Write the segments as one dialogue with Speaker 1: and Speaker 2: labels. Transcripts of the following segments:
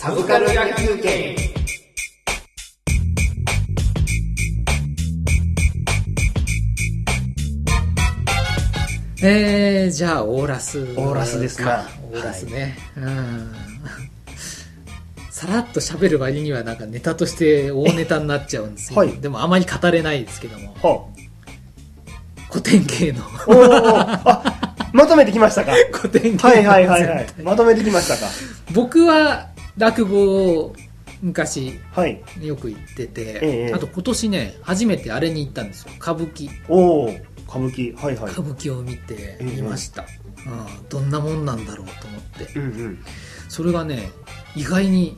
Speaker 1: サブカル野球券
Speaker 2: えー、じゃあオーラス
Speaker 3: オーラスです
Speaker 2: か
Speaker 3: な。
Speaker 2: オーラスね、うん。さらっと喋る割にはなんかネタとして大ネタになっちゃうんですよ、
Speaker 3: はい。
Speaker 2: でもあまり語れないですけども。
Speaker 3: は
Speaker 2: 古典芸の。
Speaker 3: まとめてきましたか？
Speaker 2: 古典芸能
Speaker 3: はいはいはいはい。まとめてきましたか？
Speaker 2: 僕は落語を昔
Speaker 3: はい。
Speaker 2: よく行ってて、
Speaker 3: ええ。
Speaker 2: あと今年ね初めてあれに行ったんですよ。歌舞伎。
Speaker 3: おお歌舞伎。はいはい。
Speaker 2: 歌舞伎を見て
Speaker 3: ええ。
Speaker 2: みました、うん、どんなもんなんだろうと思って。
Speaker 3: うんうん。
Speaker 2: それがね意外に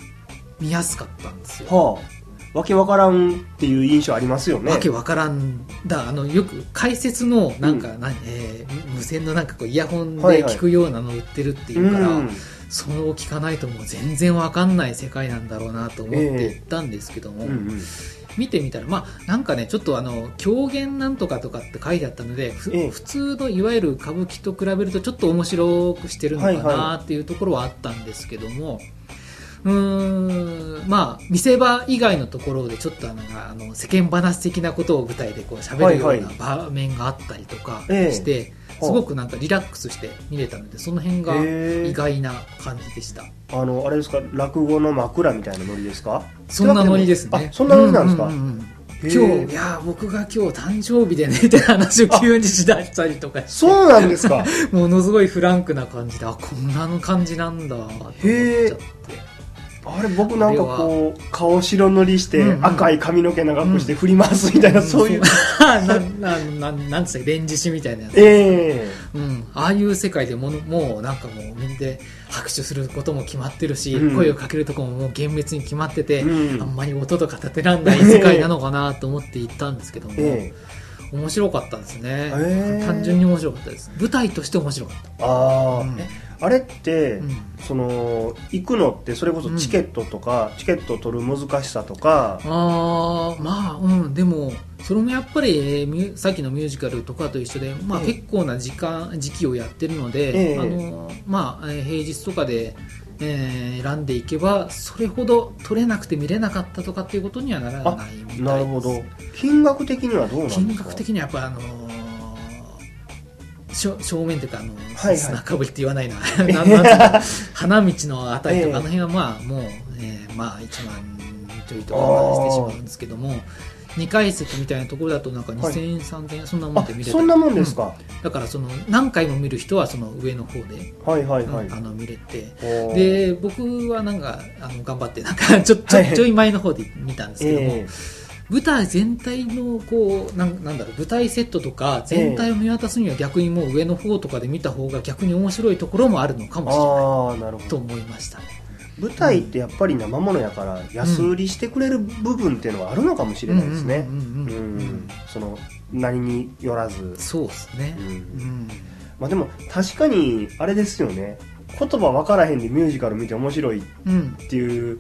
Speaker 2: 見やすかったんですよ、
Speaker 3: はあわけわからんっていう印象ありますよね。
Speaker 2: わけわからんだ。あのよく解説のなんか、なえー無線のなんかこうイヤホンで
Speaker 3: はいはい。
Speaker 2: 聞くようなの売ってるっていうから、
Speaker 3: うん。
Speaker 2: それを聞かないともう全然わかんない世界なんだろうなと思って行ったんですけども、
Speaker 3: うんうん。
Speaker 2: 見てみたらまあなんかねちょっとあの狂言なんとかとかって書いてあったので、ふ
Speaker 3: ええ。
Speaker 2: 普通のいわゆる歌舞伎と比べるとちょっと面白くしてるのか
Speaker 3: はいは
Speaker 2: なっていうところはあったんですけども、うーん。まあ見せ場以外のところでちょっとあのあの世間話的なことを舞台でこう喋るよう
Speaker 3: はい
Speaker 2: な場面があったりとか
Speaker 3: ええ。
Speaker 2: して、すごくなんかリラックスして見れたのでその辺が意外な感じでした。
Speaker 3: あのあれですか落語の枕みたいなノリですか？
Speaker 2: そんなノリですね。
Speaker 3: あそんなノリなんですか？
Speaker 2: うううん
Speaker 3: へえ。
Speaker 2: 今日、いや、僕が今日誕生日でねって話を 急にしだしたりとか
Speaker 3: そうなんですか。
Speaker 2: ものすごいフランクな感じで、あ、こんなの感じなんだ、と思っちゃって。
Speaker 3: あれ僕なんかこう顔白塗りして赤い髪の毛長くして振り回すみたいな、そういう。
Speaker 2: な、な、な、なんつったレンジしみたいなやつ。
Speaker 3: ええ。
Speaker 2: うん。ああいう世界でもの、もうなんかもうみんなで拍手することも決まってるし、
Speaker 3: うん。
Speaker 2: 声をかけるとこももう厳密に決まってて、
Speaker 3: うん。
Speaker 2: あんまり音とか立てらんない世界なのかなと思って行ったんですけども、
Speaker 3: え
Speaker 2: 面白かったですね、
Speaker 3: へー
Speaker 2: 単純に面白かったです。舞台として面白かった。
Speaker 3: えああ、
Speaker 2: うん。
Speaker 3: えあれって、
Speaker 2: うん。
Speaker 3: その行くのってそれこそチケットとか、チケットを取る難しさとか
Speaker 2: あーまあうん。でもそれもやっぱりえーミュさっきのミュージカルとかと一緒で、まあ、
Speaker 3: ええ。
Speaker 2: 結構な時間時期をやってるので、
Speaker 3: ええ。
Speaker 2: あのまあ、えー平日とかで、えー選んでいけばそれほど取れなくて見れなかったとかっていうことにはならないみたいです。
Speaker 3: なるほど。金額的にはどうなんですか？
Speaker 2: 金額的にはやっぱあの正面というかあの、
Speaker 3: はいはい。
Speaker 2: 砂かぶりって言わないな。花道のあたりとか、
Speaker 3: ええ。
Speaker 2: あの辺はまあもう、えーまあ1万ちょいとかしてしまうんですけども2階席みたいなところだとなんか
Speaker 3: はい。
Speaker 2: 2000円、3000円そんなもん
Speaker 3: あ
Speaker 2: で見れたり。
Speaker 3: そんなもんですか、
Speaker 2: うん。だからその何回も見る人はその上の方で、
Speaker 3: はいはいはい、
Speaker 2: うんあの見れて。で僕はなんかあの頑張ってなんかちょちょ,、
Speaker 3: はい
Speaker 2: ちょい前の方で見たんですけども、
Speaker 3: え
Speaker 2: 舞台全体のこうなんなんだろう舞台セットとか全体を見渡すには逆にもう上の方とかで見た方が逆に面白いところもあるのか
Speaker 3: え
Speaker 2: もしれない。
Speaker 3: なるほど。
Speaker 2: と思いましたね
Speaker 3: 舞台ってやっぱり生ものやから安売りしてくれる部分っていうのはあるのかもしれないですね。
Speaker 2: うんうんうんうん
Speaker 3: うんその何によらず、
Speaker 2: そうですね
Speaker 3: う
Speaker 2: うんん
Speaker 3: まあ、でも確かにあれですよね言葉分からへんでミュージカル見て面白いっ
Speaker 2: うん
Speaker 3: ていう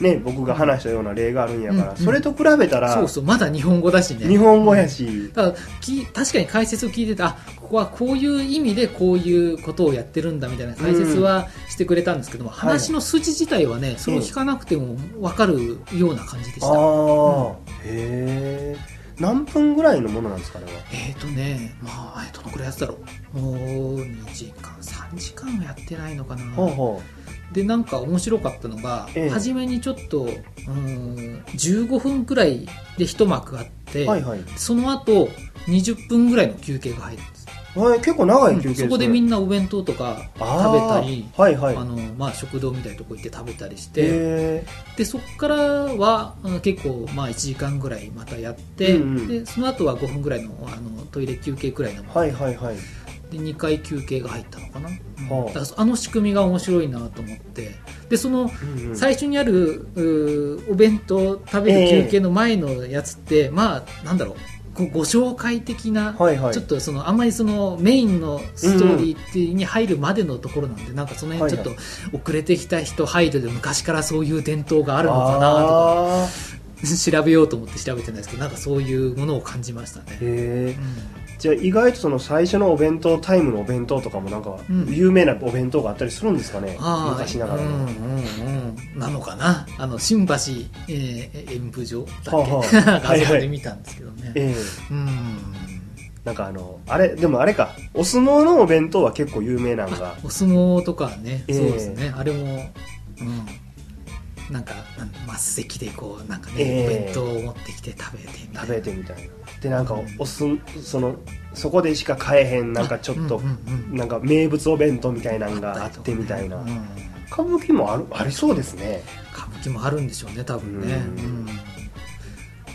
Speaker 3: ね僕が話したような例があるんやから、
Speaker 2: うん
Speaker 3: それと比べたら、
Speaker 2: そうそうまだ日本語だしね。
Speaker 3: 日本語やし、
Speaker 2: だからき確かに解説を聞いててあここはこういう意味でこういうことをやってるんだみたいな解説はしてくれたんですけども、
Speaker 3: はい。
Speaker 2: 話の筋自体はねそれを聞かなくても分かるような感じでした、
Speaker 3: ああ、へえ何分ぐらいのものなんですかね
Speaker 2: えーとね、まあ、えどのくらいやってたろう。もう2時間、3時間はやってないのかな。
Speaker 3: ほうほ
Speaker 2: で、なんか面白かったのが、
Speaker 3: ええ。
Speaker 2: 初めにちょっと、うーん、15分くらいで一幕あって、
Speaker 3: うはいはい、
Speaker 2: その後、20分ぐらいの休憩が入るんです。
Speaker 3: はい、結構長い休憩ですね、
Speaker 2: そこでみんなお弁当とか食べたり、
Speaker 3: はいはい。
Speaker 2: あのまあ、食堂みたいなとこ行って食べたりして、
Speaker 3: へ
Speaker 2: でそこからはあの結構、まあ、1時間ぐらいまたやって、
Speaker 3: うんうん。
Speaker 2: でその後は5分ぐらいのあのトイレ休憩くらいのも
Speaker 3: ーはいはいはい
Speaker 2: で2回休憩が入ったのかな、
Speaker 3: あ。
Speaker 2: だからあの仕組みが面白いなと思って。でその
Speaker 3: うんうん。
Speaker 2: 最初にあるうーお弁当食べる休憩の前のやつって、まあなんだろう。ご紹介的な、
Speaker 3: はいはい。
Speaker 2: ちょっとそのあんまりそのメインのストーリーに入るまでのところなんで、なんかその辺ちょっと
Speaker 3: はい
Speaker 2: 遅れてきた人配慮で昔からそういう伝統があるのかなとか
Speaker 3: あ
Speaker 2: 調べようと思って調べてないですけどなんかそういうものを感じましたね、うん
Speaker 3: じゃあ意外とその最初のお弁当タイムのお弁当とかもなんか
Speaker 2: うん。
Speaker 3: 有名なお弁当があったりするんですかね、
Speaker 2: ああ。
Speaker 3: 昔ながらの、
Speaker 2: うんうんうんなのかな？あの新橋、えー演舞場だっけ、
Speaker 3: はあはあ。
Speaker 2: 画像で見たんですけどね、
Speaker 3: ええ。
Speaker 2: うん。
Speaker 3: なんかあのあれでもあれか。お相撲のお弁当は結構有名なのが
Speaker 2: お相撲とかはね、
Speaker 3: ええ。
Speaker 2: そうですね。あれもうんなんか末席でこうなんかね、
Speaker 3: ええ。
Speaker 2: お弁当を持ってきて食べてみたい
Speaker 3: 食
Speaker 2: な
Speaker 3: べてみたいな。でなんか
Speaker 2: うん。
Speaker 3: おすそのそこでしか買えへんなんかちょっと、
Speaker 2: うんうんうん
Speaker 3: なんか名物お弁当みたいなのがあってみたいな、
Speaker 2: うん。
Speaker 3: 歌舞伎もあるありそうですね。
Speaker 2: 歌舞伎もあるんでしょうね多分ね、
Speaker 3: うん。
Speaker 2: うん。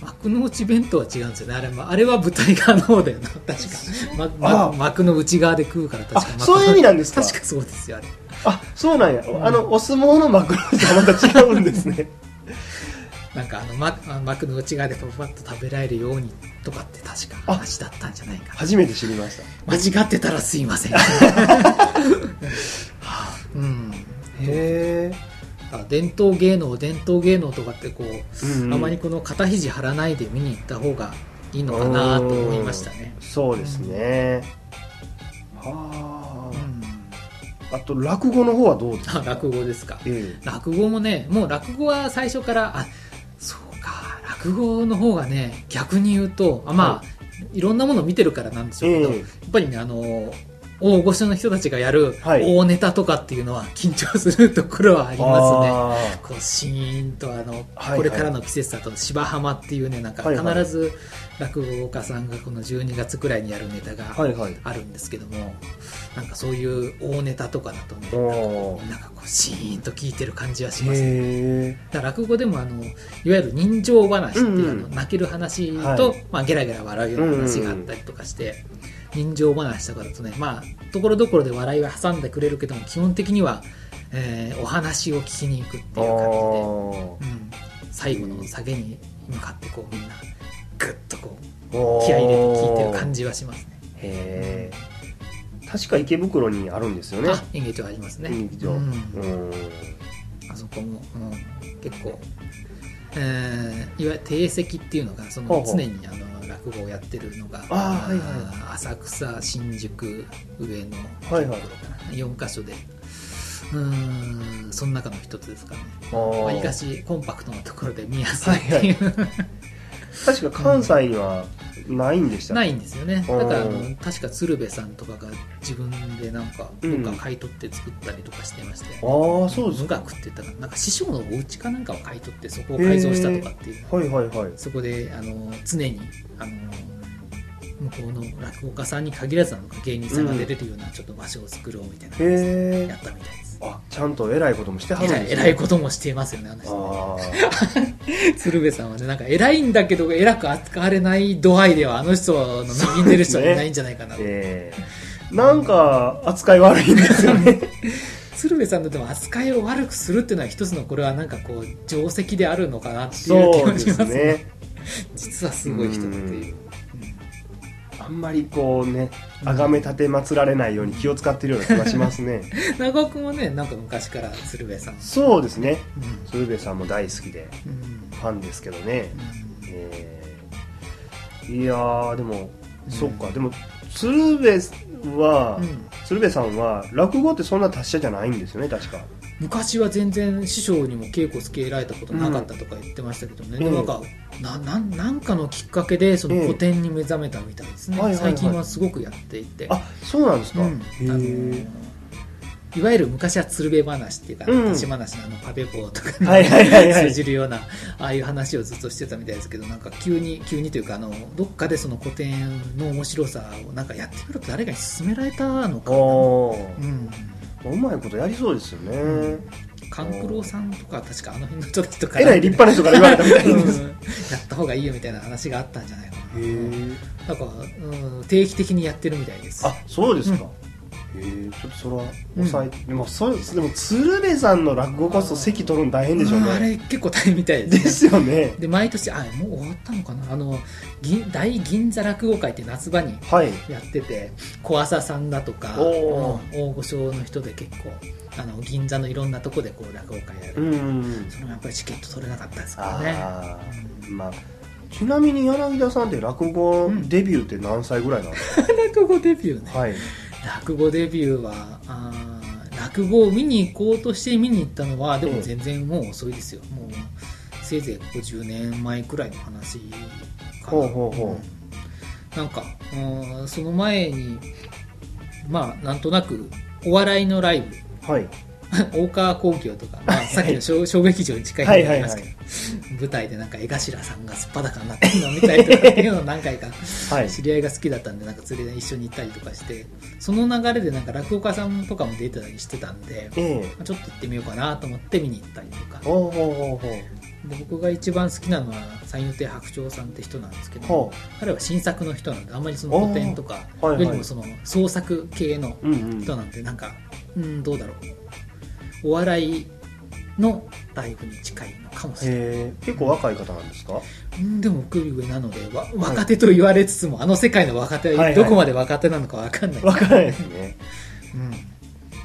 Speaker 2: 幕の内弁当は違うんですよね。あれもあれは舞台側の方だよな。確か、まま
Speaker 3: あ。
Speaker 2: 幕の内側で食うから確か
Speaker 3: あそういう意味なんですか？
Speaker 2: 確かそうですよあれ
Speaker 3: あそうなんや、
Speaker 2: ん
Speaker 3: あのお相撲の幕の内はまた違うんですね。
Speaker 2: なんかあの、ま、幕の内側でパパッと食べられるようにとかって確か
Speaker 3: あ
Speaker 2: 話だったんじゃないかな。
Speaker 3: 初めて知りました。
Speaker 2: 間違ってたらすいません。うん。
Speaker 3: へえ。
Speaker 2: あ伝統芸能伝統芸能とかってこう、
Speaker 3: うんうん。
Speaker 2: あまりこの肩肘張らないで見に行った方がいいのかなと思いましたね。
Speaker 3: そうですね、は
Speaker 2: うん。
Speaker 3: ああと落語の方はどうですか？
Speaker 2: あ 落語ですか。
Speaker 3: え
Speaker 2: 落語もねもう落語は最初からあそうか落語の方がね逆に言うとあまあ、、
Speaker 3: はい。
Speaker 2: ろんなものを見てるからなんでしょうけど、
Speaker 3: ええ。
Speaker 2: やっぱりねあの大御所の人たちがやる
Speaker 3: はい。
Speaker 2: 大ネタとかっていうのは緊張するところはあり
Speaker 3: え
Speaker 2: ますね。
Speaker 3: あ
Speaker 2: こうシーンとあの、
Speaker 3: はい
Speaker 2: これからの季節だと芝浜っていうねなんか
Speaker 3: はいはい。
Speaker 2: 必ず落語家さんがこの12月くらいにやるネタがあるんですけども、なんかそういう大ネタとかだとねなんかこうシーンと聞いてる感じはしますね。落語でもあのいわゆる人情話っていう、
Speaker 3: うん。
Speaker 2: 泣ける話と、
Speaker 3: はい。
Speaker 2: まあ、ゲラゲラ笑うような話があったりとかして、人情話とかだとねまあところどころで笑いは挟んでくれるけども基本的には、えーお話を聞きに行くっていう
Speaker 3: あ
Speaker 2: 感じで、
Speaker 3: ー。
Speaker 2: うん、最後の下げに向かってこうみんなグッとこう気合い入れて聞いてる感じはしますね。
Speaker 3: へえ確か池袋にあるんですよね。
Speaker 2: あ演芸場ありますね。
Speaker 3: 演劇場。
Speaker 2: う
Speaker 3: うん。ん
Speaker 2: あそこも、うん、結構、えーいわゆる定席っていうのがその常にあの落語をやってるのが
Speaker 3: あーはいはい。
Speaker 2: あー浅草新宿上野。
Speaker 3: はいはい。
Speaker 2: 4か所で。うーんその中の一つですからね。
Speaker 3: あー。
Speaker 2: わりかしコンパクトなところで見やすい。ってい。う、
Speaker 3: 確か関西にはないんでした
Speaker 2: ないんですよね。
Speaker 3: うん。
Speaker 2: だからあの確か鶴瓶さんとかが自分でなんか
Speaker 3: うん。
Speaker 2: どっか買い取って作ったりとかしてまして、
Speaker 3: ああそうです
Speaker 2: 学って言ったかななんか師匠のお家かなんかを買い取ってそこを改造したとかっていう、
Speaker 3: はいはいはい。
Speaker 2: そこであの常にあの向こうの落語家さんに限らずなのか芸人さんが出れるようなちょっと場所を作ろうみたいなやったみたいです
Speaker 3: あちゃんと偉いこともしてはるん
Speaker 2: 偉い
Speaker 3: ですね。
Speaker 2: 偉いこともしてますよねあの人ね
Speaker 3: あ
Speaker 2: 鶴瓶さんはねなんか偉いんだけど偉く扱われない度合いではあの人の右に出る人はいないんじゃないかな
Speaker 3: あええ。なんか扱い悪いんですよね。
Speaker 2: 鶴瓶さんのでも扱いを悪くするっていうのは一つのこれはなんかこう定石であるのかなっていう気
Speaker 3: そうで
Speaker 2: もしますすね
Speaker 3: ね。
Speaker 2: 実はすごい人だという
Speaker 3: あんまりこうね崇め立て祀られないように気を使ってるような気がしますね。
Speaker 2: 長尾君はねなんか昔から鶴瓶さん。
Speaker 3: そうですね。
Speaker 2: うん。
Speaker 3: 鶴瓶さんも大好きで
Speaker 2: うん。
Speaker 3: ファンですけどね、
Speaker 2: うん。
Speaker 3: えーいやーでも、
Speaker 2: うん。
Speaker 3: そっか。でも鶴瓶は、
Speaker 2: うん。
Speaker 3: 鶴瓶さんは落語ってそんな達者じゃないんですよね確か
Speaker 2: 昔は全然師匠にも稽古つけられたことなかったとか言ってましたけどね、
Speaker 3: うん。
Speaker 2: でもなんかななんなんかのきっかけでその古典に目覚めたみたいですね、
Speaker 3: はいはいはい
Speaker 2: 最近はすごくやっていて。
Speaker 3: あそうなんですか、
Speaker 2: うん。
Speaker 3: へ
Speaker 2: あの
Speaker 3: え
Speaker 2: いわゆる昔は鶴瓶話っていうか、
Speaker 3: うん
Speaker 2: 立ち話のあのパペポとかに、通じるようなああいう話をずっとしてたみたいですけどなんか急に急にというかあのどっかでその古典の面白さをなんかやってみろと誰かに勧められたのかな、
Speaker 3: お
Speaker 2: うん、
Speaker 3: うまいことやりそうですよね、
Speaker 2: 勘九郎さんとか確かあの辺の人たちとか
Speaker 3: えらい立派な人から言われたみたいです
Speaker 2: うん。やった方がいいよみたいな話があったんじゃないかな。
Speaker 3: へえ
Speaker 2: なんか、うん、定期的にやってるみたいです。
Speaker 3: あそうですか、へえちょっとそれは抑えて、でもそれでも鶴瓶さんの落語こそ席取るの大変でしょう
Speaker 2: うんあ
Speaker 3: ね
Speaker 2: れ結構大変みたい
Speaker 3: で
Speaker 2: ですね。
Speaker 3: すよね。
Speaker 2: で毎年あもう終わったのかな？あの銀大銀座落語会って夏場に
Speaker 3: はい。
Speaker 2: やってて小朝さんだとか、大御所の人で結構あの銀座のいろんなとこでこう落語会やる、
Speaker 3: うん
Speaker 2: それもやっぱりチケット取れなかったですからね。
Speaker 3: ああまあちなみに柳田さんって落語
Speaker 2: うん。
Speaker 3: デビューって何歳ぐらいなんですか、
Speaker 2: 落語デビューね。
Speaker 3: はい
Speaker 2: 落語デビューはあー落語を見に行こうとして見に行ったのはでも全然もう遅いですよ、もうせいぜいここ10年前くらいの話かな。
Speaker 3: ほうほうほう。
Speaker 2: うん。なんかうんその前にまあなんとなくお笑いのライブ。
Speaker 3: はい
Speaker 2: 大川工業とか、まあ、さっきの小小劇場に近い
Speaker 3: はいはいは
Speaker 2: になりますけど、舞台でなんか江頭さんがすっぱだかになってるのを見たりとかっていうのを何回か
Speaker 3: はい。
Speaker 2: 知り合いが好きだったんでなんか連れで一緒に行ったりとかしてその流れでなんか落語家さんとかも出てたりしてたんで、ま
Speaker 3: え。え
Speaker 2: あちょっと行ってみようかなと思って見に行ったりとか。で僕が一番好きなのは三遊亭白鳥さんって人なんですけど彼は新作の人なんであんまりその古典とかよりもその創作系の人なんでなんかうんどうだろうお笑いのライブに近いのかもしれない、
Speaker 3: へえ結構若い方なんですか？
Speaker 2: うんでも僕上なのでわ若手と言われつつもあの世界の若手
Speaker 3: はいは
Speaker 2: はい。どこまで若手なのか分かんない、
Speaker 3: わからないですね。
Speaker 2: うん。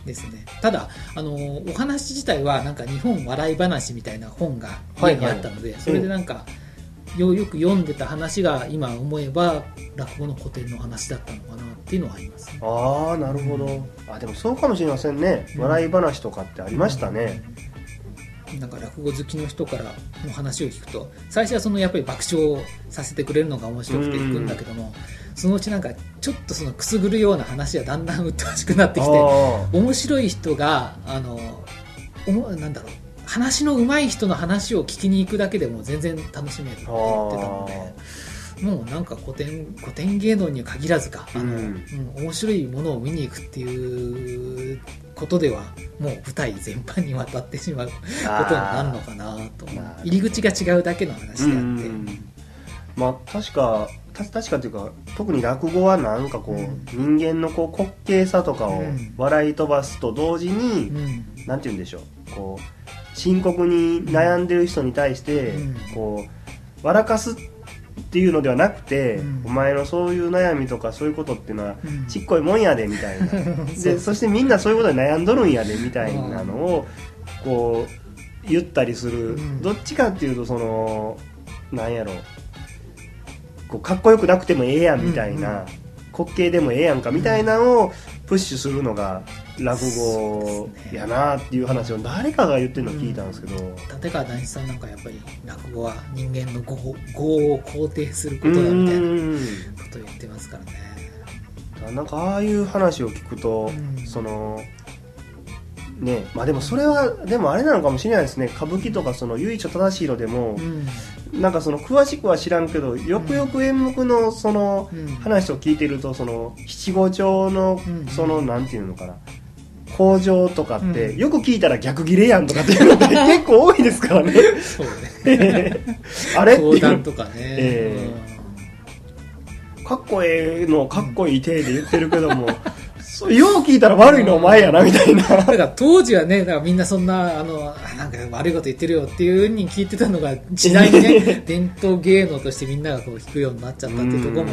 Speaker 2: ですね。ただあのお話自体はなんか日本笑い話みたいな本が家にあったので、それでなんか、よよく読んでた話が今思えば落語の古典の話だったのかなっていうのはありますね。
Speaker 3: ああなるほど。あでもそうかもしれませんね。
Speaker 2: うん。
Speaker 3: 笑い話とかってありましたね。
Speaker 2: なんか落語好きの人からの話を聞くと最初はそのやっぱり爆笑させてくれるのが面白くて聞くんだけども、そのうちなんかちょっとそのくすぐるような話はだんだん鬱陶しくなってきて
Speaker 3: あ
Speaker 2: 面白い人があのおもなんだろう話の上手い人の話を聞きに行くだけでも全然楽しめるって言ってたのでもうなんか古典古典芸能には限らずか。あの、
Speaker 3: うん
Speaker 2: うん面白いものを見に行くっていうことではもう舞台全般にわたってしまうことになるのかなと入り口が違うだけの話であって、
Speaker 3: うん。まあ確かた確かというか特に落語はなんかこう、
Speaker 2: うん。
Speaker 3: 人間のこう滑稽さとかを
Speaker 2: うん。
Speaker 3: 笑い飛ばすと同時に、
Speaker 2: うん。
Speaker 3: なんて言うんでしょう。こう深刻に悩んでる人に対して、
Speaker 2: うん。
Speaker 3: こう笑かすっていうのではなくて、
Speaker 2: うん。
Speaker 3: お前のそういう悩みとかそういうことっていうのは
Speaker 2: うん。
Speaker 3: ちっこいもんやでみたいな。でそしてみんなそういうことで悩んどるんやでみたいなのをこう言ったりする、
Speaker 2: うん。
Speaker 3: どっちかっていうとそのなんやろ。こうかっこよくなくてもええやんみたいな、
Speaker 2: うん。うん。
Speaker 3: 滑稽でもええやんかみたいなのをプッシュするのが落語やなっていう話を誰かが言ってるのを聞いたんですけど、
Speaker 2: 立川談志さんなんかやっぱり落語は人間の業業を肯定することだみたいな
Speaker 3: うん
Speaker 2: ことを言ってますからね。
Speaker 3: なんかああいう話を聞くと、
Speaker 2: うん。
Speaker 3: そのねまあでもそれはでもあれなのかもしれないですね。歌舞伎とかその由緒正しいのでも
Speaker 2: う、ん
Speaker 3: なんかその詳しくは知らんけどよくよく演目のその
Speaker 2: うん。
Speaker 3: 話を聞いてるとその七五調の
Speaker 2: うん
Speaker 3: そのなんていうのかな。工場とかって、
Speaker 2: うん。
Speaker 3: よく聞いたら逆ギレやんとかっていうのって 結構多いですからね。
Speaker 2: そうね。
Speaker 3: あれ？っていう
Speaker 2: とかね、
Speaker 3: えかっこええのかっこいい体で言ってるけども、よう聞いたら悪いのお前やなみたいな。
Speaker 2: だから当時はね、だからみんなそんな、あの、あなんか悪いこと言ってるよっていうふうに聞いてたのが、時代にね、伝統芸能としてみんながこう聞くようになっちゃったっていうところも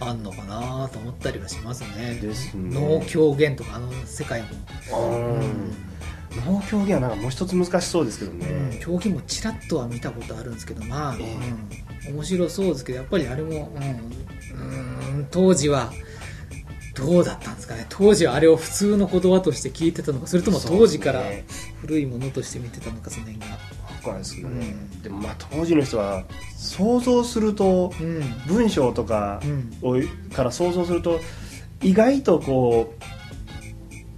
Speaker 2: あんのかなと思ったりはしますね。
Speaker 3: ですね。
Speaker 2: 能狂言とかあの世界も。
Speaker 3: うん能狂言はなんかもう一つ難しそうですけどね、
Speaker 2: うん。狂言もちらっとは見たことあるんですけど、まあ、
Speaker 3: え
Speaker 2: うん。面白そうですけど、やっぱりあれも、うん、うん当時は、どうだったんですかね。当時はあれを普通の言葉として聞いてたのかそれとも当時から古いものとして見てたのかその辺が。
Speaker 3: わかんないですけどね、
Speaker 2: うん。
Speaker 3: でもまあ当時の人は想像すると
Speaker 2: うん。
Speaker 3: 文章とか
Speaker 2: うん。
Speaker 3: をから想像すると意外とこう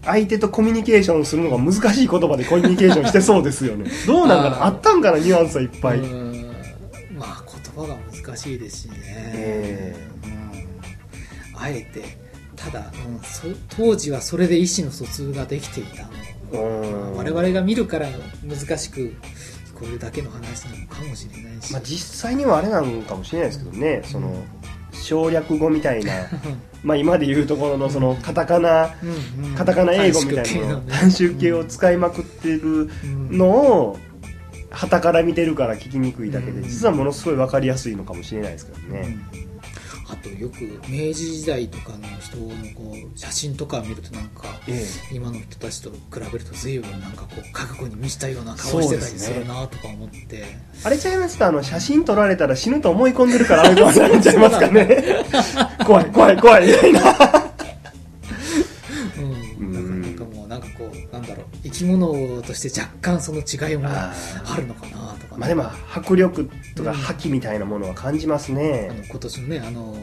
Speaker 3: 相手とコミュニケーションするのが難しい言葉でコミュニケーションしてそうですよね。どうなんかな？あ。ったんかな？ニュアンスはいっぱい、
Speaker 2: うん。まあ言葉が難しいですしね、
Speaker 3: え。
Speaker 2: うん。あえてただ、うんそ当時はそれで意思の疎通ができていた。我々が見るから難しく聞こえるだけの話なのかもしれないし、
Speaker 3: まあ、実際にはあれなのかもしれないですけどね。その省略語みたいな。まあ今で言うところのそのカタカナ
Speaker 2: うんうん。
Speaker 3: カタカナ英語みたいなの短縮形を使いまくってるのを旗から見てるから聞きにくいだけで
Speaker 2: うん。
Speaker 3: 実はものすごい分かりやすいのかもしれないですけどね、
Speaker 2: ああとよく明治時代とかの人のこう写真とか見るとなんか
Speaker 3: え
Speaker 2: 今の人たちと比べると随分なんかこう覚悟に満ちたような顔してたりするなとか思って、
Speaker 3: えあれちゃいますかあの写真撮られたら死ぬと思い込んでるからああいうことになっちゃいますかね 怖い怖い怖いみたいな
Speaker 2: うん、なんかもうなんかこうなんだろう。生き物として若干その違いも
Speaker 3: あ
Speaker 2: あるのかな。とかね、
Speaker 3: まあでも迫力とか
Speaker 2: うん。
Speaker 3: 覇気みたいなものは感じます
Speaker 2: あの
Speaker 3: ね、
Speaker 2: 今年のねあの、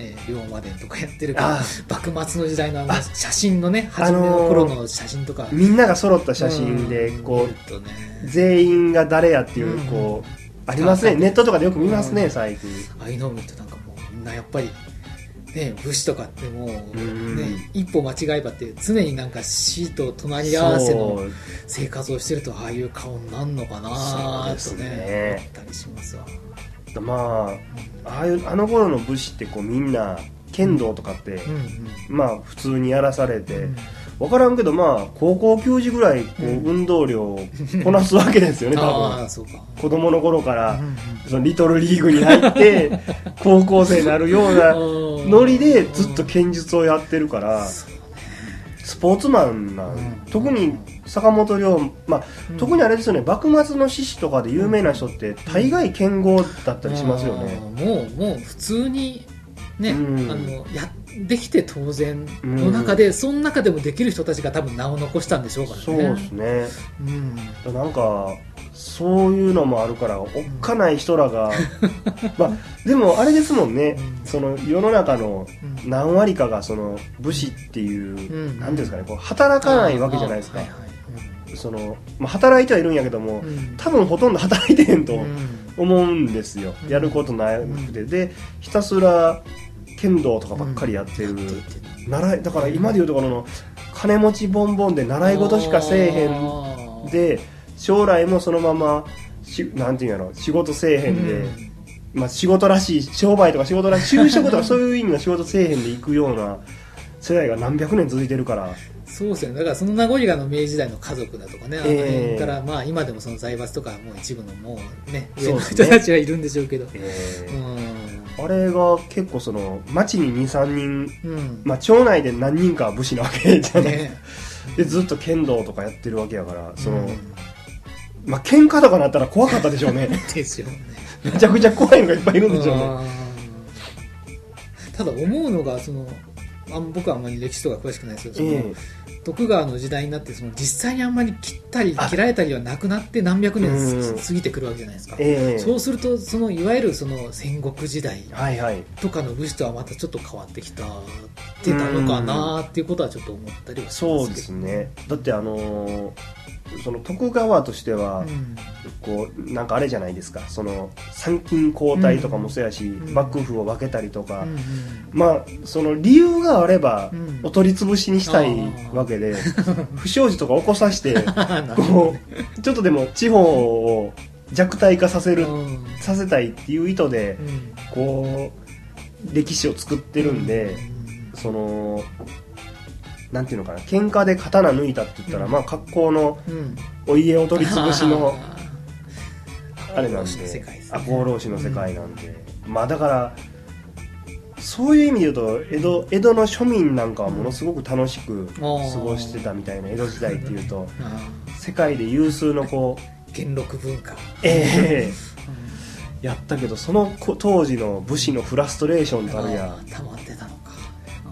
Speaker 2: えー龍馬伝とかやってるけど
Speaker 3: あ
Speaker 2: 幕末の時代のあの
Speaker 3: あ
Speaker 2: 写真のね
Speaker 3: あ
Speaker 2: 初めの頃
Speaker 3: のー
Speaker 2: の写真とか、
Speaker 3: みんなが揃った写真で
Speaker 2: うん。
Speaker 3: こ
Speaker 2: 見るとね。
Speaker 3: う全員が誰やっていう
Speaker 2: うん。
Speaker 3: こうありますね。
Speaker 2: あ
Speaker 3: ネットとかでよく見ます
Speaker 2: うん。
Speaker 3: ね最近。
Speaker 2: ああいうのを見るとなんかもうみんなやっぱりね武士とかってもう、
Speaker 3: うん。
Speaker 2: ね、一歩間違えばって常になんか死と隣り合わせの生活をしてるとああいう顔になるのかなとね
Speaker 3: ね。
Speaker 2: 思ったりしますわ。
Speaker 3: まあああいうあの頃の武士ってこうみんな剣道とかって、
Speaker 2: うんうん。
Speaker 3: まあ普通にやらされて、
Speaker 2: うん
Speaker 3: 分からんけどまあ高校球児ぐらいこう
Speaker 2: うん。
Speaker 3: 運動量をこなすわけですよね 多分。
Speaker 2: ああそうか。
Speaker 3: 子供の頃からそのリトルリーグに入って 高校生になるようなノリでずっと剣術をやってるからスポーツマンなん、
Speaker 2: うん。
Speaker 3: 特に坂本龍まあ、
Speaker 2: うん。
Speaker 3: 特にあれですよね幕末の志士とかで有名な人って大概剣豪だったりしますよね、
Speaker 2: あーもうもう普通にね、
Speaker 3: うん。
Speaker 2: あのやできて当然の中で、その中でもできる人たちが多分名を残したんでしょうからね。
Speaker 3: そうですね。
Speaker 2: うん。
Speaker 3: なんかそういうのもあるからおっかない人らが、まあでもあれですもんね、
Speaker 2: うん。
Speaker 3: その世の中の
Speaker 2: うん。
Speaker 3: 何割かがその武士っていう、
Speaker 2: ん。
Speaker 3: なんていうんですかねこう働かないわけじゃないですか、その、まあ、働いてはいるんやけども、
Speaker 2: うん。うん
Speaker 3: 多分ほとんど働いてへんと
Speaker 2: うん。
Speaker 3: 思うんですよ、
Speaker 2: うん。
Speaker 3: やることなくて、でひたすら剣道とかばっかりやってる、
Speaker 2: やっていって
Speaker 3: 習いだから今でいうところの金持ちボンボンで習い事しかせえへん。で将来もそのまましなんていうんやろ仕事せえへんで、
Speaker 2: うん。
Speaker 3: まあ、仕事らしい商売とか仕事らしい就職とかそういう意味の仕事せえへんで行くような世代が何百年続いてるから。
Speaker 2: そうですよね。だからその名残があの明治時代の家族だとかね、あの
Speaker 3: ええ。
Speaker 2: 辺からまあ今でもその財閥とかもう一部のもうね上の人たちはいるんでしょうけど。
Speaker 3: え
Speaker 2: うん。
Speaker 3: ーあれが結構その町に23人、
Speaker 2: うん。
Speaker 3: まあ、町内で何人かは武士なわけじゃない、
Speaker 2: ね。
Speaker 3: でずっと剣道とかやってるわけやからその、
Speaker 2: うん
Speaker 3: まあ喧嘩とかなったら怖かったでしょうね。
Speaker 2: ですよね。
Speaker 3: めちゃくちゃ怖いのがいっぱいいるんでしょうね。
Speaker 2: うん。ただ思うのがそのあん僕はあんまり歴史とか詳しくないですけど
Speaker 3: え
Speaker 2: 徳川の時代になってその実際にあんまり切ったり
Speaker 3: あ。
Speaker 2: 切られたりはなくなって何百年
Speaker 3: うん。
Speaker 2: 過ぎてくるわけじゃないですか、
Speaker 3: ええ。
Speaker 2: そうするとそのいわゆるその戦国時代とかの武士とはまたちょっと変わってきたってたのかなっていうことはちょっと思ったりはし
Speaker 3: そうで
Speaker 2: ますけど。
Speaker 3: すね。だってあのーその徳川としては、
Speaker 2: うん。
Speaker 3: こうなんかあれじゃないですか。その参勤交代とかもそうやし、
Speaker 2: ん。
Speaker 3: 幕府を分けたりとか、
Speaker 2: うん
Speaker 3: まあその理由があれば、
Speaker 2: うん。
Speaker 3: お取り潰しにしたいわけで不祥事とか起こさして こうちょっとでも地方を弱体化させる、
Speaker 2: うん。
Speaker 3: させたいっていう意図で
Speaker 2: うん。
Speaker 3: こう歴史を作ってるんで、そのなんていうのかな喧嘩で刀抜いたって言ったら、
Speaker 2: うん。
Speaker 3: まあ格好のお家を取り潰しの あれなんで赤穂浪士の世界なんで、まあだからそういう意味で言うと江戸江戸の庶民なんかはものすごく楽しく過ごしてたみたいな江戸時代っていうと
Speaker 2: あ
Speaker 3: 世界で有数のこう
Speaker 2: ー元禄文化。
Speaker 3: ええ。やったけどそのこ当時の武士のフラストレーションたるや
Speaker 2: あー溜まっ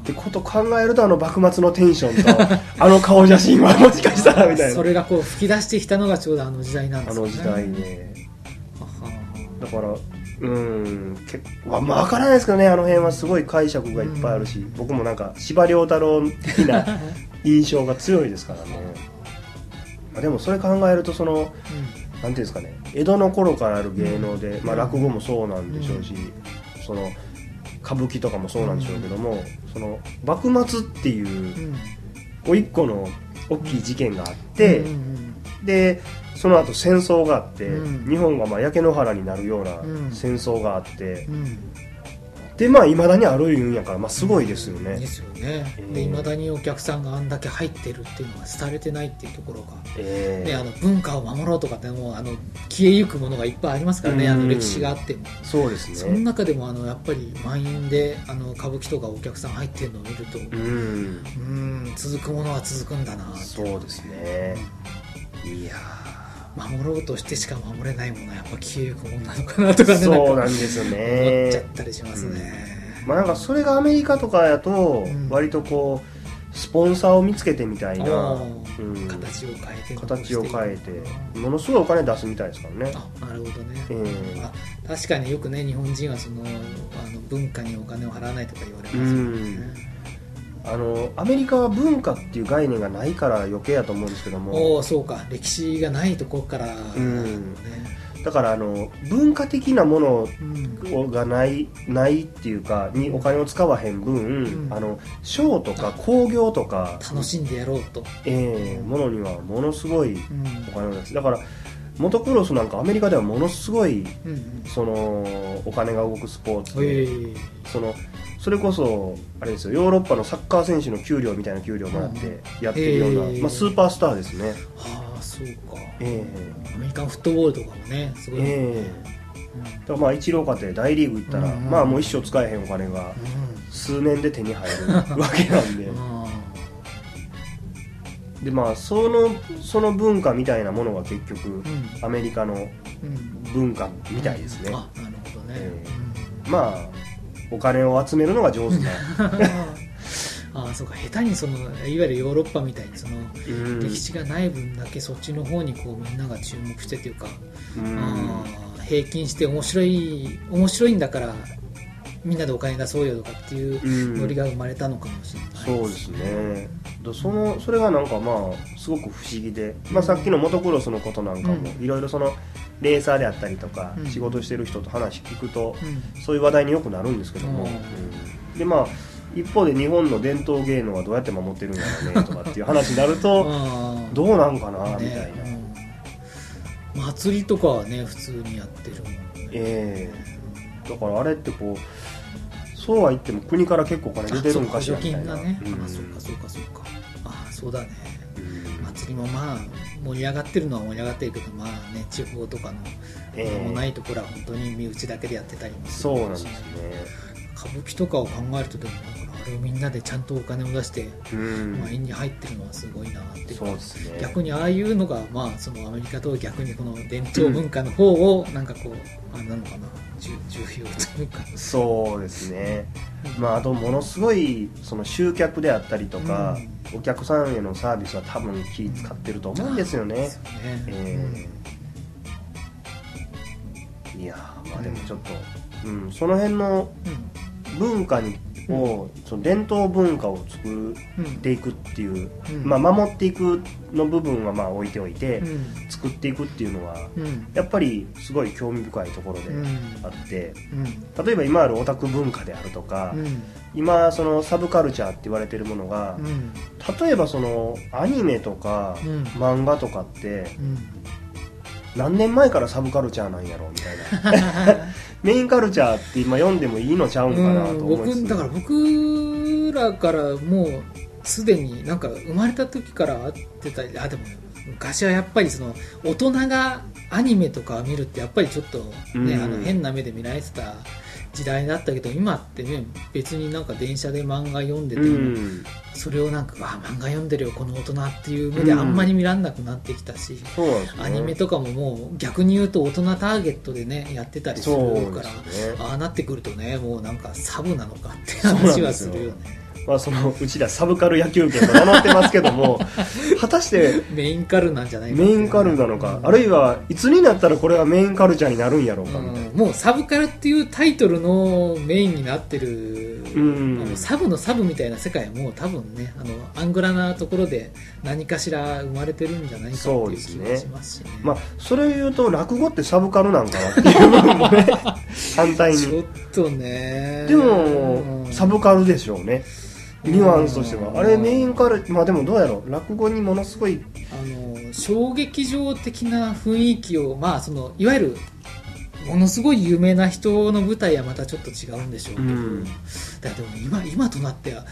Speaker 3: ってこと考えるとあの幕末のテンションと あの顔写真はもしかしたらみたいな。
Speaker 2: それがこう吹き出してきたのがちょうどあの時代なんですよね。
Speaker 3: あの時代で
Speaker 2: はは。
Speaker 3: だからうん。結構まあ分からないですけどねあの辺はすごい解釈がいっぱいあるし、僕もなんか司馬遼太郎的な 印象が強いですからね。まあでもそれ考えるとそのなんていうんですかね江戸の頃からある芸能で、まあ、落語もそうなんでしょうし、その歌舞伎とかもそうなんでしょうけども、その幕末っていう
Speaker 2: うん。うん
Speaker 3: こう一個の大きい事件があって、
Speaker 2: うんうん。
Speaker 3: でその後戦争があって、
Speaker 2: うん。
Speaker 3: 日本がまあ焼け野原になるような
Speaker 2: うん。
Speaker 3: 戦争があって
Speaker 2: う、ん
Speaker 3: でまあいまだにあるいうんやから、まあ、すごいですよね、
Speaker 2: ですよね。
Speaker 3: うん。
Speaker 2: でいまだにお客さんがあんだけ入ってるっていうのが廃れてないっていうところが
Speaker 3: ええ。
Speaker 2: ね、あの文化を守ろうとかってもうあの消えゆくものがいっぱいありますからね、
Speaker 3: うん。
Speaker 2: あの歴史があっても、
Speaker 3: そうです
Speaker 2: その
Speaker 3: ね
Speaker 2: 中でもあのやっぱり満員であの歌舞伎とかお客さん入ってるのを見ると、
Speaker 3: うん。
Speaker 2: うん続くものは続くんだな
Speaker 3: そうですね。いや
Speaker 2: 守ろうとしてしか守れないものはやっぱ消えゆくものなのかなとか
Speaker 3: ー
Speaker 2: ね
Speaker 3: そう
Speaker 2: な
Speaker 3: んんですよ
Speaker 2: 思っ
Speaker 3: ね
Speaker 2: ちゃったりしますね、
Speaker 3: まあなんかそれがアメリカとかやと
Speaker 2: うん。
Speaker 3: 割とこうスポンサーを見つけてみたいな、うん。
Speaker 2: 形を変えて
Speaker 3: 形を変えてものすごいお金出すみたいですからね。
Speaker 2: あなるほどね、
Speaker 3: ええ。
Speaker 2: あ確かによくね日本人はそのあの文化にお金を払わないとか言われますよね、
Speaker 3: あのアメリカは文化っていう概念がないから余計やと思うんですけども。
Speaker 2: おおそうか。歴史がないところから、
Speaker 3: ん。
Speaker 2: ね。
Speaker 3: だからあの文化的なもの
Speaker 2: うん
Speaker 3: がないないっていうかにお金を使わへん分、
Speaker 2: ん。
Speaker 3: あのショーとか興行とか、
Speaker 2: 楽しんでやろうと、
Speaker 3: ええものにはものすごい
Speaker 2: うん。
Speaker 3: お金を出す。だからモトクロスなんかアメリカではものすごい
Speaker 2: うんうん。
Speaker 3: そのお金が動くスポーツ
Speaker 2: え
Speaker 3: で、
Speaker 2: え。
Speaker 3: そのそれこそあれですよヨーロッパのサッカー選手の給料みたいな給料もらってやってるような、
Speaker 2: へえ
Speaker 3: まあ、スーパースターですね。
Speaker 2: はあそうか。
Speaker 3: え
Speaker 2: アメリカンフットボールとかもねすごい、
Speaker 3: ええ。えだからまあ一郎家庭大リーグ行ったら、
Speaker 2: うん
Speaker 3: まあもう一生使えへんお金が
Speaker 2: う
Speaker 3: 数年で手に入るわけなんで。
Speaker 2: ん うん。
Speaker 3: でまあそのその文化みたいなものが結局
Speaker 2: うん。
Speaker 3: アメリカの
Speaker 2: うん。
Speaker 3: 文化みたいですね、
Speaker 2: あなるほどね、
Speaker 3: えまあお金を集めるのが上手な、
Speaker 2: ああそうか。下手にそのいわゆるヨーロッパみたいにその
Speaker 3: うん。
Speaker 2: 歴史がない分だけそっちの方にこうみんなが注目してというか、
Speaker 3: うん。
Speaker 2: あー平均して面白い面白いんだからみんなでお金出そうよとかっていう
Speaker 3: うん。
Speaker 2: ノリが生まれたのかもしれない
Speaker 3: そうですね。だそのそれがなんかまあすごく不思議で、まあ、さっきのモトクロスのことなんかも
Speaker 2: うん。
Speaker 3: いろいろそのレーサーであったりとか、
Speaker 2: うん。
Speaker 3: 仕事してる人と話聞くと
Speaker 2: うん。
Speaker 3: そういう話題によくなるんですけども、でまあ一方で日本の伝統芸能はどうやって守ってるんだろうねとかっていう話になると どうなんかなみたいな、
Speaker 2: 祭りとかはね普通にやってるもんね。
Speaker 3: ええ。だからあれってこうそうは言っても国から結構お金出てるんかしら
Speaker 2: あ
Speaker 3: みたいな。
Speaker 2: あそうかそうかそうか。あそうだね。
Speaker 3: うん。
Speaker 2: 祭りもまあ盛り上がってるのは盛り上がってるけどまあね地方とかの
Speaker 3: ええ。
Speaker 2: もないところは本当に身内だけでやってたりもする
Speaker 3: そうなんですね。
Speaker 2: 歌舞伎とかを考えるとでもだからあれをみんなでちゃんとお金を出して
Speaker 3: うん。
Speaker 2: 満員に入ってるのはすごいなって。いう
Speaker 3: そうですね。
Speaker 2: 逆にああいうのが、まあ、そのアメリカと逆にこの伝統文化の方をなんかこう、あれなのかな。重重要というか。
Speaker 3: そうですね。まああとものすごいその集客であったりとか、お客さんへのサービスは多分気使ってると思うんですよね。
Speaker 2: ですよね。
Speaker 3: ええいやーまあでもちょっと、うん、その辺の
Speaker 2: うん。
Speaker 3: 文化にを、その伝統文化を作っていくっていう、
Speaker 2: うん。
Speaker 3: まあ、守っていくの部分はまあ置いておいて、
Speaker 2: うん。
Speaker 3: 作っていくっていうのは
Speaker 2: うん。
Speaker 3: やっぱりすごい興味深いところで
Speaker 2: うん。
Speaker 3: あって、
Speaker 2: うん。
Speaker 3: 例えば今あるオタク文化であるとか、
Speaker 2: うん。
Speaker 3: 今そのサブカルチャーって言われてるものが、
Speaker 2: うん。
Speaker 3: 例えばそのアニメとか
Speaker 2: うん。
Speaker 3: 漫画とかって
Speaker 2: うん。
Speaker 3: 何年前からサブカルチャーなんやろみたいな メインカルチャーって今読んでもいいのちゃうんかなと
Speaker 2: うん
Speaker 3: 思いつつ
Speaker 2: 僕だから僕らからもうすでになんか生まれた時から会ってたりあでも昔はやっぱりその大人がアニメとか見るってやっぱりちょっとね、
Speaker 3: うん。
Speaker 2: あの変な目で見られてた時代だったけど今ってね別になんか電車で漫画読んでて
Speaker 3: う
Speaker 2: も、
Speaker 3: ん。
Speaker 2: それをなんかあ漫画読んでるよこの大人っていう目であんまり見らんなくなってきたし、
Speaker 3: そうなんね。
Speaker 2: アニメとかももう逆に言うと大人ターゲットでねやってたりするから
Speaker 3: ね。
Speaker 2: ああなってくるとねもうなんかサブなのかって話はするよね
Speaker 3: まあそのうちらサブカル野球拳と名乗ってますけども 果たして
Speaker 2: メインカルなんじゃないか
Speaker 3: メインカルなのか、あるいはいつになったらこれがメインカルチャーになるんやろうか。みたいな、
Speaker 2: うん。もうサブカルっていうタイトルのメインになってる、
Speaker 3: うん。
Speaker 2: あのサブのサブみたいな世界はもう多分ねあのアングラなところで何かしら生まれてるんじゃないかって
Speaker 3: そう
Speaker 2: いう気
Speaker 3: ですね。
Speaker 2: がしますしね。
Speaker 3: まあそれを言うと落語ってサブカルなんかなっていう部分もね 反対に。
Speaker 2: ちょっとね。
Speaker 3: でも、
Speaker 2: うん
Speaker 3: サブカルでしょうねニュアンスとしては、
Speaker 2: うん。
Speaker 3: あれメインカルまあでもどうやろう。落語にものすごい
Speaker 2: あの小劇場的な雰囲気をまあそのいわゆるものすごい有名な人の舞台はまたちょっと違うんでしょうけど、
Speaker 3: うん。
Speaker 2: だでも今今となっては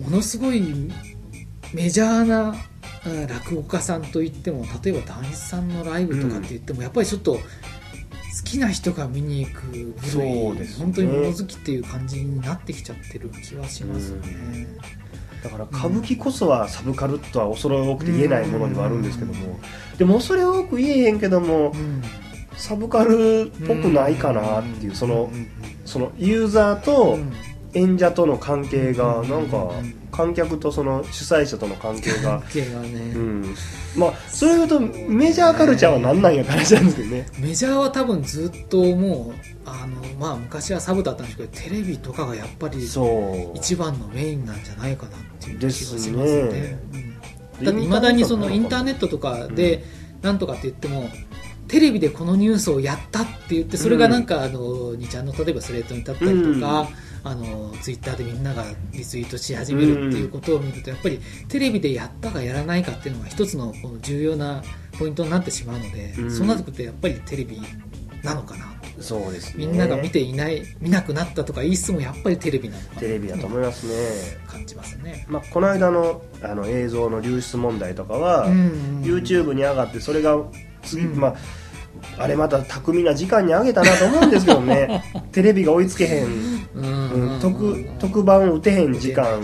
Speaker 2: ものすごいメジャーなうん落語家さんといっても例えば談志さんのライブとかって言っても、やっぱりちょっと好きな人が見に行く部
Speaker 3: そう
Speaker 2: 類、
Speaker 3: ですね。
Speaker 2: 本当に物好きっていう感じになってきちゃってる気はしますね。
Speaker 3: だから歌舞伎こそはサブカルとは恐れ多くて言えないものではあるんですけども、でも恐れ多く言えへんけども
Speaker 2: うん。
Speaker 3: サブカルっぽくないかなっていうそのそのユーザーと演者との関係がなんか観客とその主催者との関係が。
Speaker 2: 関係がね、
Speaker 3: うん。まあそれ言うとメジャーカルチャーは何なんやって話なんですけどね。
Speaker 2: メジャーは多分ずっともうあの、まあ、昔はサブだったんですけどテレビとかがやっぱり一番のメインなんじゃないかなっていう気がしますね。
Speaker 3: ですね。
Speaker 2: うん。だっていまだにそのインターネットとかでなんとかって言っても、テレビでこのニュースをやったって言ってそれがなんか、あの2ちゃんの例えばスレッドに立ったりとか、あのツイッターでみんながリツイートし始めるっていうことを見るとやっぱりテレビでやったかやらないかっていうのが一つのこの重要なポイントになってしまうので、
Speaker 3: うん。
Speaker 2: そうなってくるとやっぱりテレビなのかな？
Speaker 3: そうですね。
Speaker 2: みんなが見ていない見なくなったとか言いつつもやっぱりテレビなのかな？
Speaker 3: テレビだと思いますね、
Speaker 2: 感じますね。
Speaker 3: まあ、この間のあの映像の流出問題とかは、
Speaker 2: うん。
Speaker 3: YouTube に上がってそれが次、
Speaker 2: うん。
Speaker 3: まああれまた巧みな時間に上げたなと思うんですけどね。テレビが追いつけへん、うん、特特番打てへん時間を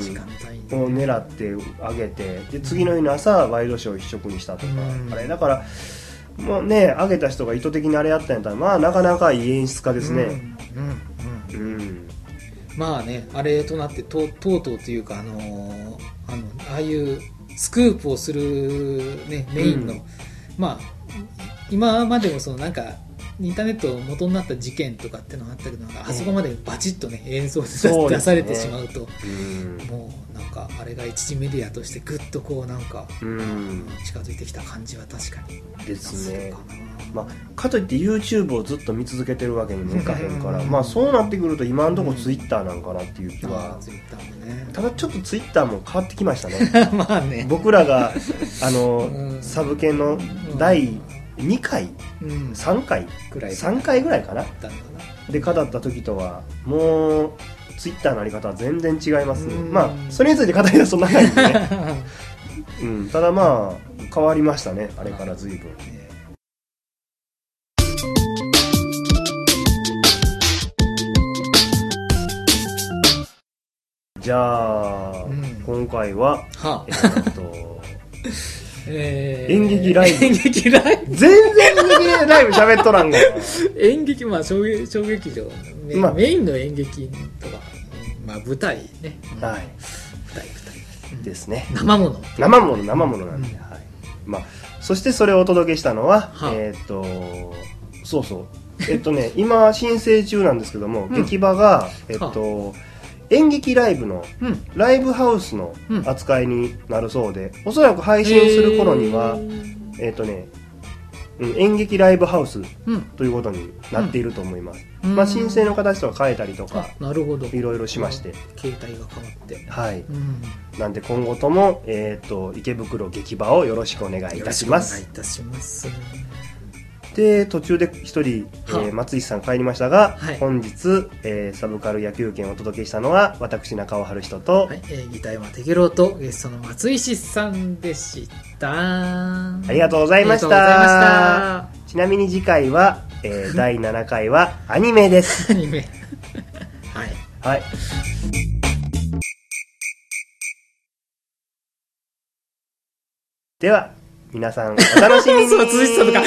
Speaker 3: 狙って上げて。で次の日の朝ワイドショー一色にしたとか、
Speaker 2: うん。
Speaker 3: あれだからもうね上げた人が意図的にあれやったんやったらまあなかなかいい演出家ですね。
Speaker 2: うん。うん。うん。
Speaker 3: うん、
Speaker 2: まあねあれとなってととうとうというかあのーあのああいうスクープをする、ね、メインの、
Speaker 3: うん。
Speaker 2: まあ今までもそのなんかインターネット元になった事件とかってのがあったけどなんかあそこまでバチッとね映像で出されてしまうと
Speaker 3: うん。
Speaker 2: もうなんかあれが一時メディアとしてぐっとこうなんか
Speaker 3: うん。
Speaker 2: 近づいてきた感じは確かに
Speaker 3: ですね。まあ、かといって YouTube をずっと見続けてるわけにもいかへんから、
Speaker 2: うん。
Speaker 3: まあそうなってくると今のところ Twitter なんかなっていう気
Speaker 2: あ
Speaker 3: は。
Speaker 2: あツイッターもね。
Speaker 3: ただちょっと Twitter も変わってきましたね。
Speaker 2: まあね。
Speaker 3: 僕らがあの、
Speaker 2: うん。
Speaker 3: サブ犬の第2回
Speaker 2: うん。
Speaker 3: 3回
Speaker 2: くらい。
Speaker 3: 3回ぐらいかな。で語った時とはもう Twitter のあり方は全然違いますまあそれについて語り出すと長いんでね、うん、ただまあ変わりましたね。あれから随分。じゃあ、
Speaker 2: うん。
Speaker 3: 今回は
Speaker 2: は
Speaker 3: えーっと
Speaker 2: えー
Speaker 3: 演劇ライブ。
Speaker 2: 演劇ライブ。
Speaker 3: 全然演劇ライブ喋っとらんがな
Speaker 2: 演劇まあ小劇小劇場。メ,、
Speaker 3: まあ。
Speaker 2: メインの演劇とか、まあ、舞台ね、うん
Speaker 3: はい。
Speaker 2: 舞台舞台。
Speaker 3: ですね。
Speaker 2: 生もの。
Speaker 3: 生もの生ものなんで、
Speaker 2: うん。
Speaker 3: はい。まあ、そしてそれをお届けしたのは、
Speaker 2: はあ。
Speaker 3: えーっとそうそう。えっとね今申請中なんですけども、
Speaker 2: うん。
Speaker 3: 劇場がえっと、演劇ライブの
Speaker 2: うん。
Speaker 3: ライブハウスの
Speaker 2: うん。
Speaker 3: 扱いになるそうで、おそらく配信する頃には、
Speaker 2: え
Speaker 3: えっとね、うん、演劇ライブハウス
Speaker 2: ーうん。
Speaker 3: ということになっていると思います、
Speaker 2: うん。
Speaker 3: まあ、申請の形とか変えたりとか
Speaker 2: あなるほど。
Speaker 3: いろいろしまして、
Speaker 2: 携帯が変わって。
Speaker 3: はい。
Speaker 2: うん。
Speaker 3: なんで今後とも、えっと池袋劇場をよろしくお願いいたします。
Speaker 2: よろしくお願いいたします
Speaker 3: で途中で一人、えー
Speaker 2: は
Speaker 3: 松井さん帰りましたが、
Speaker 2: はい。
Speaker 3: 本日、えーサブカル野球券をお届けしたのは私中尾春人と、
Speaker 2: はい、えー、ギター山手郎とゲストの松石さんでした。あ
Speaker 3: ありがとうございました。ちなみに次回は、えー 第7回はアニメです。
Speaker 2: アニメ。はい。
Speaker 3: はい。では皆さんお楽しみに。
Speaker 2: そう続いてたのか